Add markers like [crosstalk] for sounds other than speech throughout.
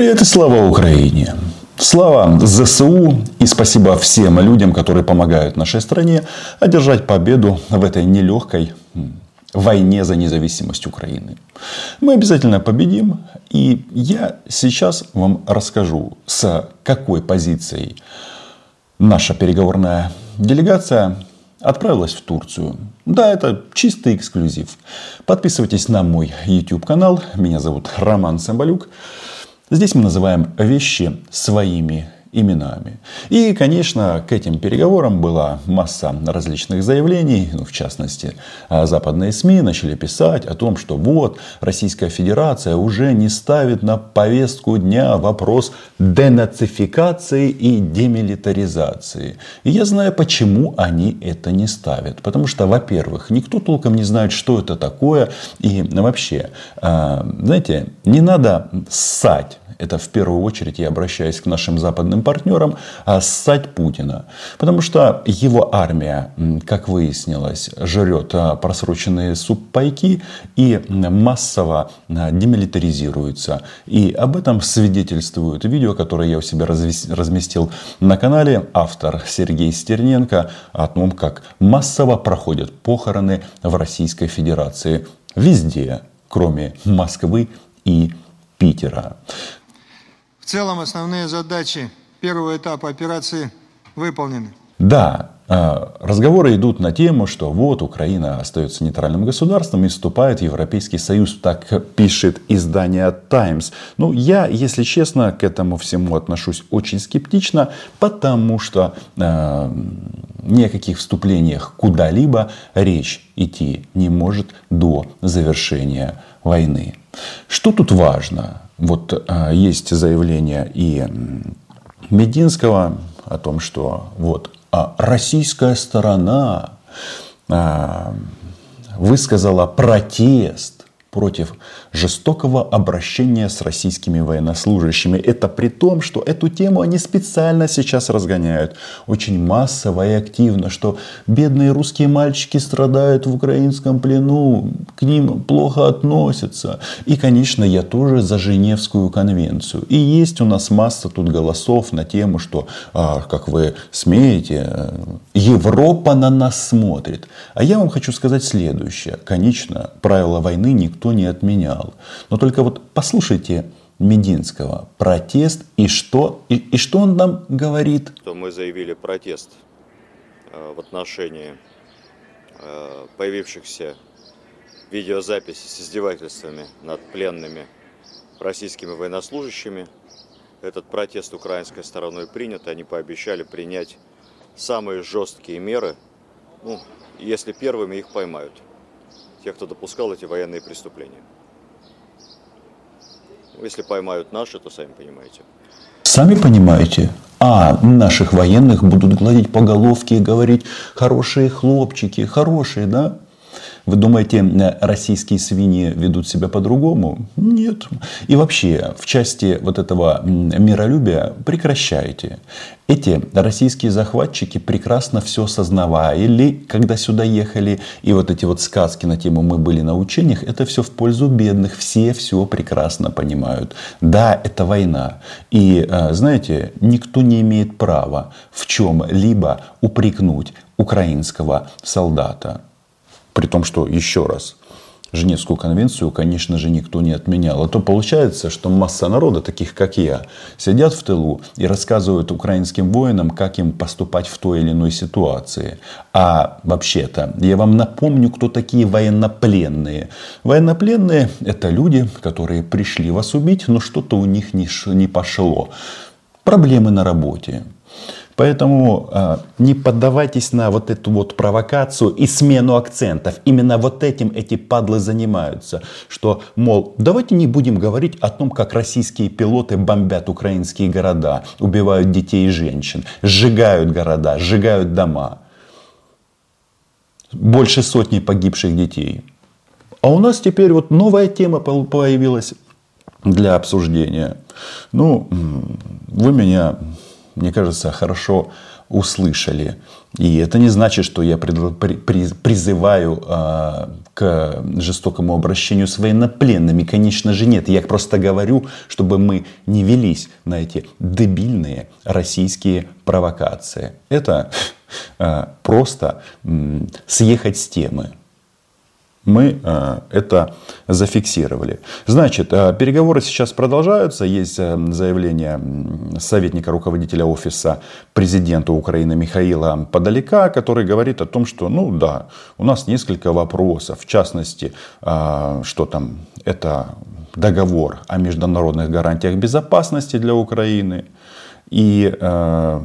Привет и слава Украине! Слава ЗСУ и спасибо всем людям, которые помогают нашей стране одержать победу в этой нелегкой войне за независимость Украины. Мы обязательно победим. И я сейчас вам расскажу, с какой позицией наша переговорная делегация отправилась в Турцию. Да, это чистый эксклюзив. Подписывайтесь на мой YouTube канал. Меня зовут Роман Самбалюк. Здесь мы называем вещи своими именами. И, конечно, к этим переговорам была масса различных заявлений. Ну, в частности, а, западные СМИ начали писать о том, что вот Российская Федерация уже не ставит на повестку дня вопрос денацификации и демилитаризации. И я знаю, почему они это не ставят. Потому что, во-первых, никто толком не знает, что это такое. И вообще, а, знаете, не надо ссать это в первую очередь я обращаюсь к нашим западным партнерам, а ссать Путина. Потому что его армия, как выяснилось, жрет а, просроченные субпайки и массово а, демилитаризируется. И об этом свидетельствует видео, которое я у себя разместил на канале. Автор Сергей Стерненко о том, как массово проходят похороны в Российской Федерации. Везде, кроме Москвы и Питера целом основные задачи первого этапа операции выполнены. Да, а, разговоры идут на тему, что вот Украина остается нейтральным государством и вступает в Европейский Союз, так пишет издание Times. Ну, я, если честно, к этому всему отношусь очень скептично, потому что э, ни о каких вступлениях куда-либо речь идти не может до завершения войны. Что тут важно? Вот а, есть заявление и Мединского о том, что вот а российская сторона а, высказала протест против жестокого обращения с российскими военнослужащими. Это при том, что эту тему они специально сейчас разгоняют очень массово и активно, что бедные русские мальчики страдают в украинском плену, к ним плохо относятся. И, конечно, я тоже за Женевскую конвенцию. И есть у нас масса тут голосов на тему, что, а, как вы смеете, Европа на нас смотрит. А я вам хочу сказать следующее. Конечно, правила войны никто никто не отменял. Но только вот послушайте Мединского. Протест и что? И, и что он нам говорит? То мы заявили протест э, в отношении э, появившихся видеозаписей с издевательствами над пленными российскими военнослужащими. Этот протест украинской стороной принят. Они пообещали принять самые жесткие меры, ну, если первыми их поймают тех, кто допускал эти военные преступления. Ну, если поймают наши, то сами понимаете. Сами понимаете, а наших военных будут гладить по головке и говорить, хорошие хлопчики, хорошие, да? Вы думаете, российские свиньи ведут себя по-другому? Нет. И вообще, в части вот этого миролюбия прекращайте. Эти российские захватчики прекрасно все сознавали, когда сюда ехали. И вот эти вот сказки на тему «мы были на учениях», это все в пользу бедных. Все все прекрасно понимают. Да, это война. И, э, знаете, никто не имеет права в чем-либо упрекнуть украинского солдата. При том, что, еще раз, Женевскую конвенцию, конечно же, никто не отменял. А то получается, что масса народа, таких как я, сидят в тылу и рассказывают украинским воинам, как им поступать в той или иной ситуации. А вообще-то, я вам напомню, кто такие военнопленные. Военнопленные – это люди, которые пришли вас убить, но что-то у них не пошло. Проблемы на работе, Поэтому э, не поддавайтесь на вот эту вот провокацию и смену акцентов. Именно вот этим эти падлы занимаются. Что, мол, давайте не будем говорить о том, как российские пилоты бомбят украинские города, убивают детей и женщин, сжигают города, сжигают дома. Больше сотни погибших детей. А у нас теперь вот новая тема появилась для обсуждения. Ну, вы меня мне кажется, хорошо услышали. И это не значит, что я призываю а, к жестокому обращению с военнопленными. Конечно же нет. Я просто говорю, чтобы мы не велись на эти дебильные российские провокации. Это [laughs] а, просто съехать с темы мы э, это зафиксировали. Значит, э, переговоры сейчас продолжаются. Есть э, заявление советника руководителя офиса президента Украины Михаила Подалека, который говорит о том, что, ну да, у нас несколько вопросов. В частности, что там, это договор о международных гарантиях безопасности для Украины и э,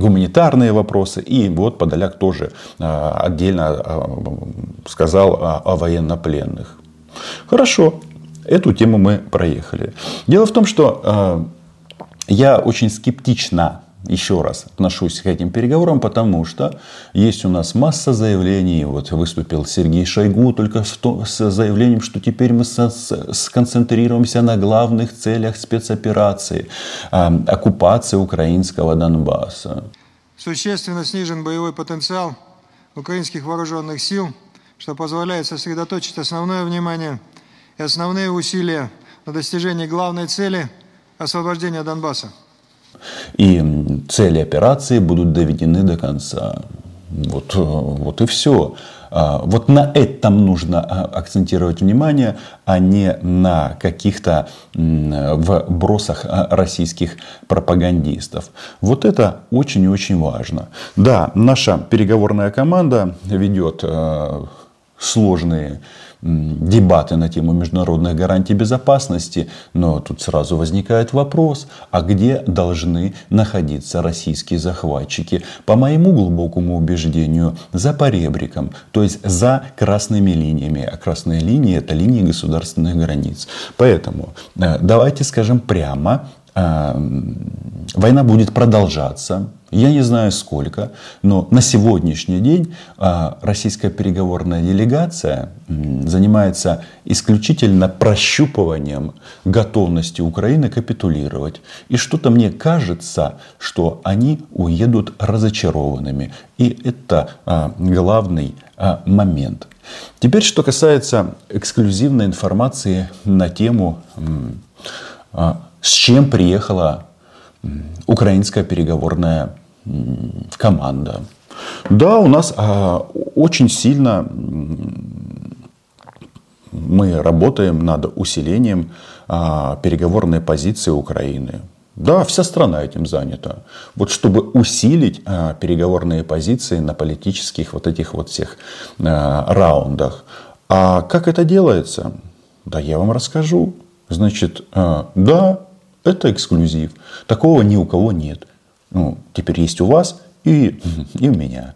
гуманитарные вопросы. И вот Подоляк тоже э, отдельно э, сказал о, о военнопленных. Хорошо, эту тему мы проехали. Дело в том, что э, я очень скептично еще раз отношусь к этим переговорам, потому что есть у нас масса заявлений. Вот выступил Сергей Шойгу только с заявлением, что теперь мы сконцентрируемся на главных целях спецоперации, оккупации украинского Донбасса. Существенно снижен боевой потенциал украинских вооруженных сил, что позволяет сосредоточить основное внимание и основные усилия на достижении главной цели – освобождения Донбасса – и цели операции будут доведены до конца. Вот, э, вот и все. А, вот на этом нужно а, акцентировать внимание, а не на каких-то вбросах а, российских пропагандистов. Вот это очень и очень важно. Да, наша переговорная команда ведет э, сложные дебаты на тему международных гарантий безопасности, но тут сразу возникает вопрос, а где должны находиться российские захватчики? По моему глубокому убеждению, за поребриком, то есть за красными линиями. А красные линии это линии государственных границ. Поэтому э, давайте скажем прямо, война будет продолжаться, я не знаю сколько, но на сегодняшний день а, российская переговорная делегация занимается исключительно прощупыванием готовности Украины капитулировать. И что-то мне кажется, что они уедут разочарованными. И это а, главный а, момент. Теперь, что касается эксклюзивной информации на тему, с чем приехала украинская переговорная команда. Да, у нас а, очень сильно мы работаем над усилением а, переговорной позиции Украины. Да, вся страна этим занята. Вот чтобы усилить а, переговорные позиции на политических вот этих вот всех а, раундах. А как это делается? Да, я вам расскажу. Значит, а, да, это эксклюзив. Такого ни у кого нет ну, теперь есть у вас и, и у меня.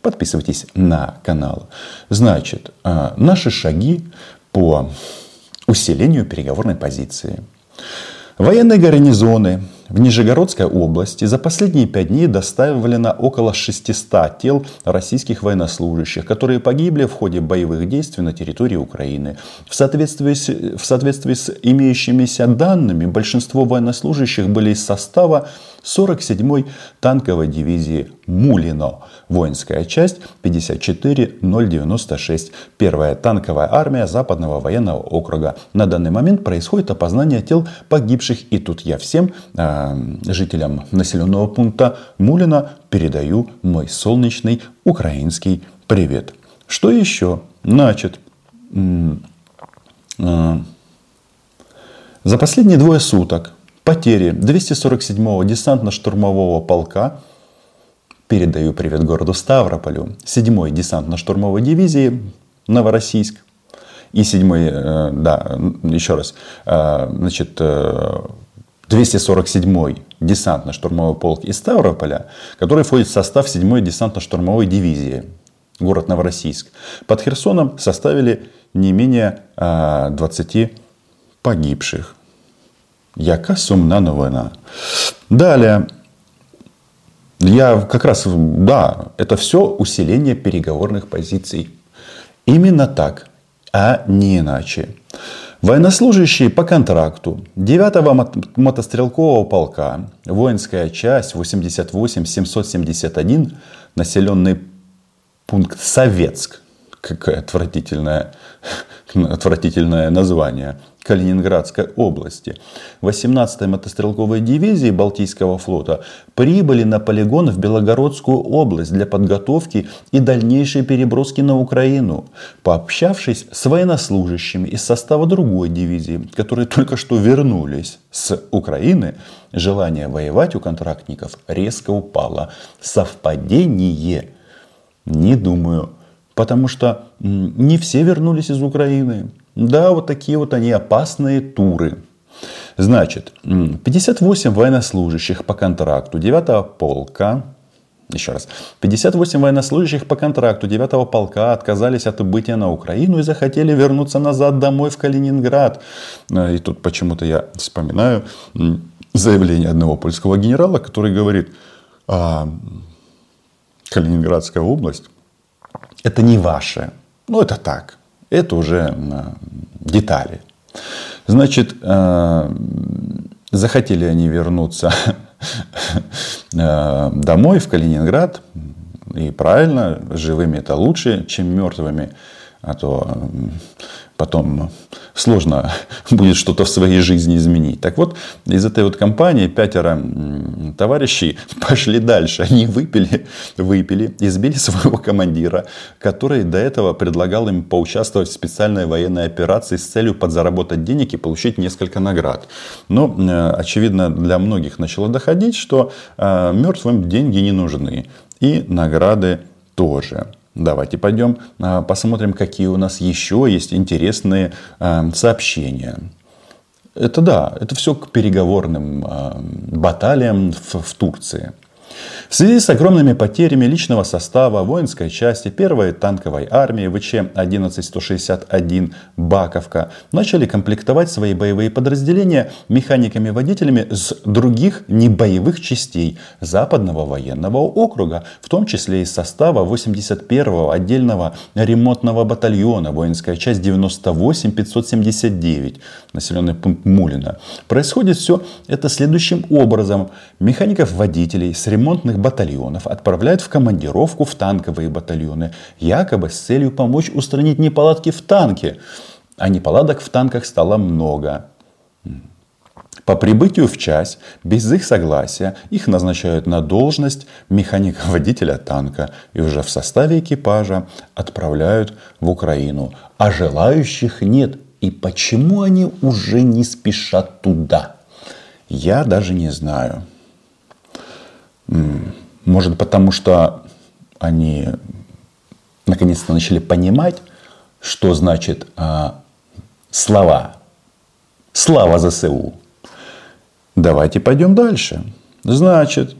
Подписывайтесь на канал. Значит, а, наши шаги по усилению переговорной позиции. Военные гарнизоны в Нижегородской области за последние пять дней доставлено около 600 тел российских военнослужащих, которые погибли в ходе боевых действий на территории Украины. В соответствии с, в соответствии с имеющимися данными, большинство военнослужащих были из состава 47-й танковой дивизии Мулино, воинская часть 54096, первая танковая армия Западного военного округа. На данный момент происходит опознание тел погибших, и тут я всем э, жителям населенного пункта Мулино передаю мой солнечный украинский привет. Что еще? Значит, э, за последние двое суток Потери 247-го десантно-штурмового полка. Передаю привет городу Ставрополю. 7-й десантно-штурмовой дивизии Новороссийск. И 7-й, э, да, еще раз, э, значит, 247-й э, десантно-штурмовой полк из Ставрополя, который входит в состав 7-й десантно-штурмовой дивизии, город Новороссийск. Под Херсоном составили не менее 20 погибших. Яка сумна новина. Далее. Я как раз, да, это все усиление переговорных позиций. Именно так, а не иначе. Военнослужащие по контракту 9-го мотострелкового полка, воинская часть 88-771, населенный пункт Советск. Какое отвратительное, [laughs] отвратительное название. Калининградской области. 18-й мотострелковой дивизии Балтийского флота прибыли на полигон в Белогородскую область для подготовки и дальнейшей переброски на Украину. Пообщавшись с военнослужащими из состава другой дивизии, которые только что вернулись с Украины, желание воевать у контрактников резко упало. Совпадение? Не думаю. Потому что не все вернулись из Украины. Да, вот такие вот они опасные туры. Значит, 58 военнослужащих по контракту 9 полка, еще раз, 58 военнослужащих по контракту 9 полка отказались от убытия на Украину и захотели вернуться назад домой в Калининград. Э, и тут почему-то я вспоминаю заявление одного польского генерала, который говорит, а, Калининградская область это не ваше. Ну, это так. Это уже детали. Значит, э, захотели они вернуться [laughs] э, домой, в Калининград. И правильно, живыми это лучше, чем мертвыми. А то потом сложно [laughs] будет что-то в своей жизни изменить. Так вот, из этой вот компании пятеро товарищей [laughs] пошли дальше. Они выпили, выпили, избили [laughs] своего командира, который до этого предлагал им поучаствовать в специальной военной операции с целью подзаработать денег и получить несколько наград. Но, э, очевидно, для многих начало доходить, что э, мертвым деньги не нужны. И награды тоже. Давайте пойдем а, посмотрим, какие у нас еще есть интересные а, сообщения. Это да, это все к переговорным а, баталиям в, в Турции. В связи с огромными потерями личного состава воинской части 1-й танковой армии ВЧ-11161 «Баковка» начали комплектовать свои боевые подразделения механиками-водителями с других небоевых частей Западного военного округа, в том числе из состава 81-го отдельного ремонтного батальона воинская часть 98579, населенный пункт Мулина. Происходит все это следующим образом. Механиков-водителей с ремонтных батальонов отправляют в командировку в танковые батальоны, якобы с целью помочь устранить неполадки в танке. А неполадок в танках стало много. По прибытию в часть, без их согласия, их назначают на должность механика-водителя танка и уже в составе экипажа отправляют в Украину. А желающих нет. И почему они уже не спешат туда? Я даже не знаю. Может, потому что они наконец-то начали понимать, что значит а, слова. Слава ЗСУ. Давайте пойдем дальше. Значит,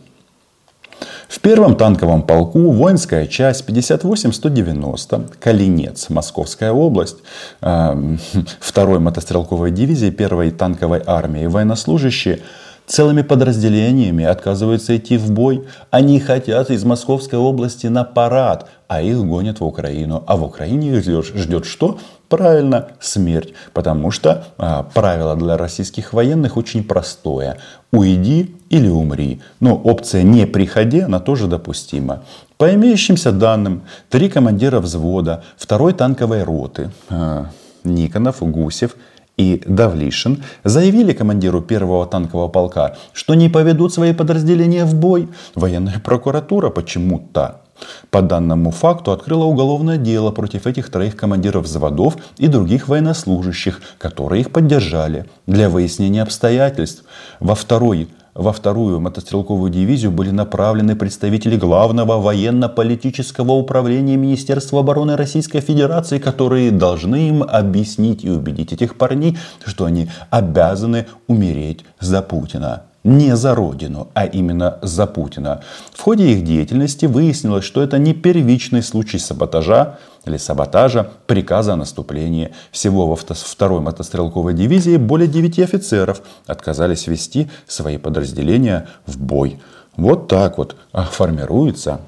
в первом танковом полку воинская часть 58-190, Калинец, Московская область, а, [laughs] второй мотострелковой дивизии первой танковой армии военнослужащие целыми подразделениями отказываются идти в бой. Они хотят из Московской области на парад, а их гонят в Украину. А в Украине их ждет, что? Правильно, смерть. Потому что а, правило для российских военных очень простое. Уйди или умри. Но опция «не приходи» она тоже допустима. По имеющимся данным, три командира взвода второй танковой роты а, Никонов, Гусев и Давлишин заявили командиру первого танкового полка, что не поведут свои подразделения в бой. Военная прокуратура почему-то по данному факту открыла уголовное дело против этих троих командиров взводов и других военнослужащих, которые их поддержали, для выяснения обстоятельств. Во второй во вторую мотострелковую дивизию были направлены представители главного военно-политического управления Министерства обороны Российской Федерации, которые должны им объяснить и убедить этих парней, что они обязаны умереть за Путина не за Родину, а именно за Путина. В ходе их деятельности выяснилось, что это не первичный случай саботажа или саботажа приказа о наступлении. Всего во второй мотострелковой дивизии более 9 офицеров отказались вести свои подразделения в бой. Вот так вот формируется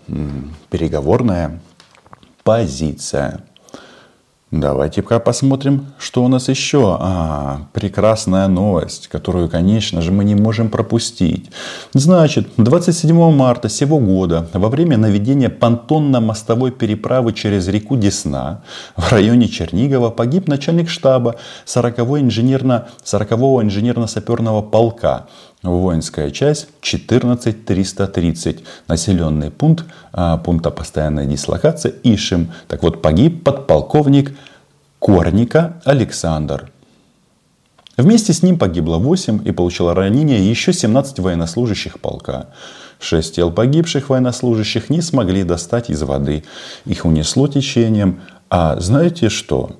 переговорная позиция. Давайте-ка посмотрим, что у нас еще. А, прекрасная новость, которую, конечно же, мы не можем пропустить. Значит, 27 марта сего года во время наведения понтонно-мостовой переправы через реку Десна в районе Чернигова погиб начальник штаба 40-го инженерно, 40 инженерно-саперного полка воинская часть 14330, населенный пункт а, пункта постоянной дислокации Ишим. Так вот, погиб подполковник Корника Александр. Вместе с ним погибло 8 и получило ранение еще 17 военнослужащих полка. Шесть тел погибших военнослужащих не смогли достать из воды. Их унесло течением. А знаете что?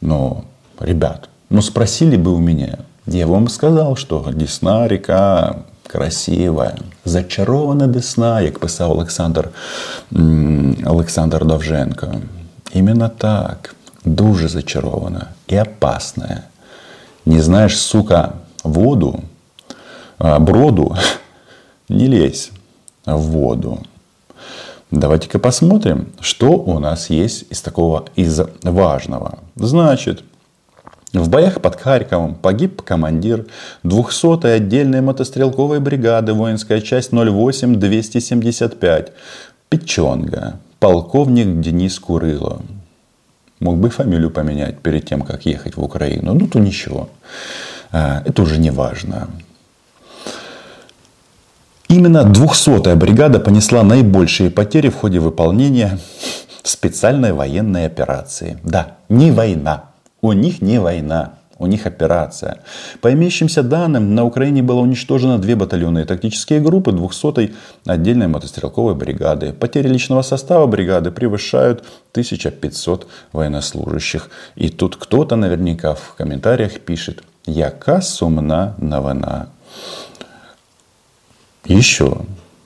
Ну, ребят, ну спросили бы у меня, я вам сказал, что Десна река красивая, зачарована Десна, як писав Олександр, Олександр Довженко. Именно так. Дуже зачарована и опасная. Не знаешь, сука, воду, броду, [laughs] не лезь в воду. Давайте-ка посмотрим, что у нас есть из такого, из важного. Значит, в боях под Харьковом погиб командир 200-й отдельной мотострелковой бригады воинская часть 08-275 Печенга, полковник Денис Курыло. Мог бы фамилию поменять перед тем, как ехать в Украину. Ну, то ничего. А, это уже не важно. Именно 200-я бригада понесла наибольшие потери в ходе выполнения специальной военной операции. Да, не война, у них не война, у них операция. По имеющимся данным, на Украине было уничтожено две батальонные тактические группы 200-й отдельной мотострелковой бригады. Потери личного состава бригады превышают 1500 военнослужащих. И тут кто-то наверняка в комментариях пишет «Яка сумна новина». Еще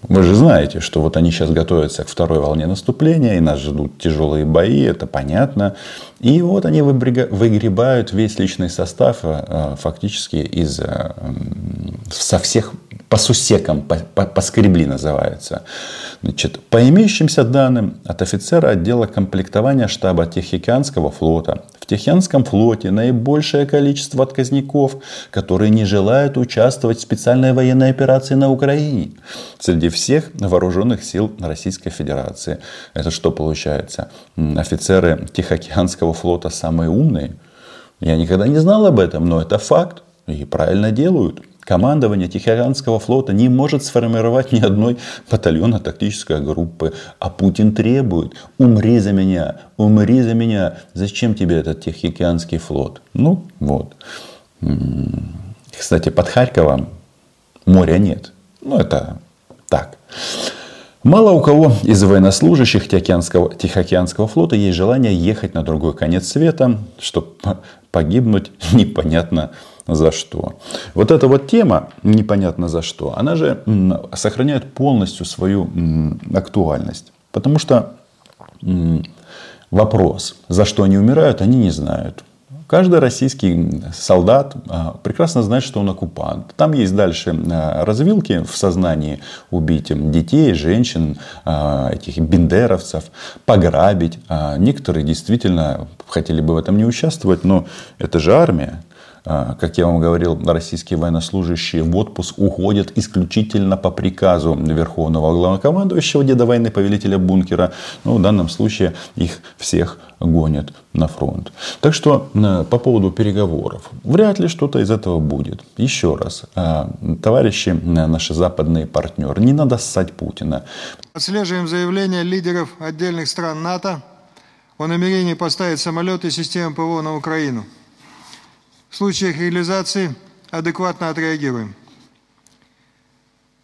вы же знаете, что вот они сейчас готовятся к второй волне наступления, и нас ждут тяжелые бои, это понятно. И вот они выгребают весь личный состав э, фактически из, э, со всех по сусекам, по, по, поскребли называется. Значит, по имеющимся данным от офицера отдела комплектования штаба Тихоокеанского флота в Тихоокеанском флоте наибольшее количество отказников, которые не желают участвовать в специальной военной операции на Украине среди всех вооруженных сил Российской Федерации. Это что получается? Офицеры Тихоокеанского флота самые умные? Я никогда не знал об этом, но это факт. И правильно делают. Командование Тихоокеанского флота не может сформировать ни одной батальона тактической группы. А Путин требует, умри за меня, умри за меня. Зачем тебе этот Тихоокеанский флот? Ну, вот. Кстати, под Харьковом моря нет. Ну, это так. Мало у кого из военнослужащих Тихоокеанского, Тихоокеанского флота есть желание ехать на другой конец света, чтобы погибнуть [laughs] непонятно за что. Вот эта вот тема, непонятно за что, она же сохраняет полностью свою актуальность. Потому что вопрос, за что они умирают, они не знают. Каждый российский солдат а, прекрасно знает, что он оккупант. Там есть дальше а, развилки в сознании убить детей, женщин, а, этих бендеровцев, пограбить. Некоторые действительно хотели бы в этом не участвовать, но это же армия. А, как я вам говорил, российские военнослужащие в отпуск уходят исключительно по приказу Верховного Главнокомандующего, деда войны, повелителя бункера. Ну, в данном случае их всех гонят на фронт. Так что э, по поводу переговоров. Вряд ли что-то из этого будет. Еще раз, э, товарищи, э, наши западные партнеры, не надо ссать Путина. Отслеживаем заявления лидеров отдельных стран НАТО о намерении поставить самолеты и системы ПВО на Украину. В случаях реализации адекватно отреагируем.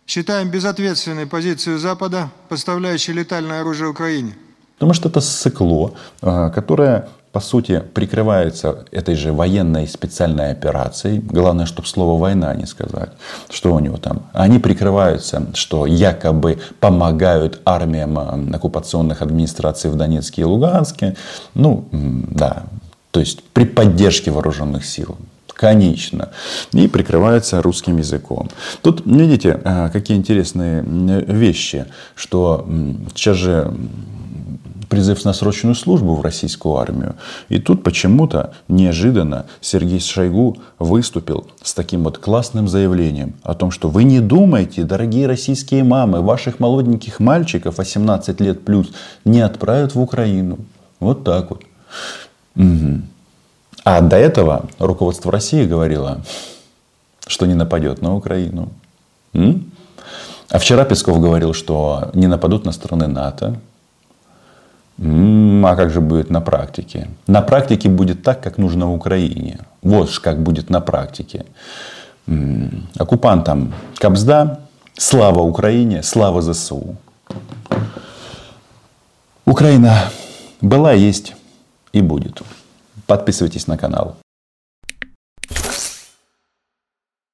Считаем безответственной позицию Запада, поставляющей летальное оружие Украине. Потому что это сыкло, а, которое по сути, прикрывается этой же военной специальной операцией. Главное, чтобы слово «война» не сказать. Что у него там? Они прикрываются, что якобы помогают армиям а, оккупационных администраций в Донецке и Луганске. Ну, да, то есть при поддержке вооруженных сил. Конечно. И прикрывается русским языком. Тут, видите, а, какие интересные вещи, что сейчас же призыв на срочную службу в российскую армию. И тут почему-то неожиданно Сергей Шойгу выступил с таким вот классным заявлением о том, что вы не думайте, дорогие российские мамы, ваших молоденьких мальчиков 18 лет плюс не отправят в Украину. Вот так вот. Угу. А до этого руководство России говорило, что не нападет на Украину. М? А вчера Песков говорил, что не нападут на страны НАТО. М-м, а как же будет на практике? На практике будет так, как нужно Украине. Вот как будет на практике. М-м, оккупантам Кобзда, слава Украине, слава ЗСУ. Украина была, есть и будет. Подписывайтесь на канал.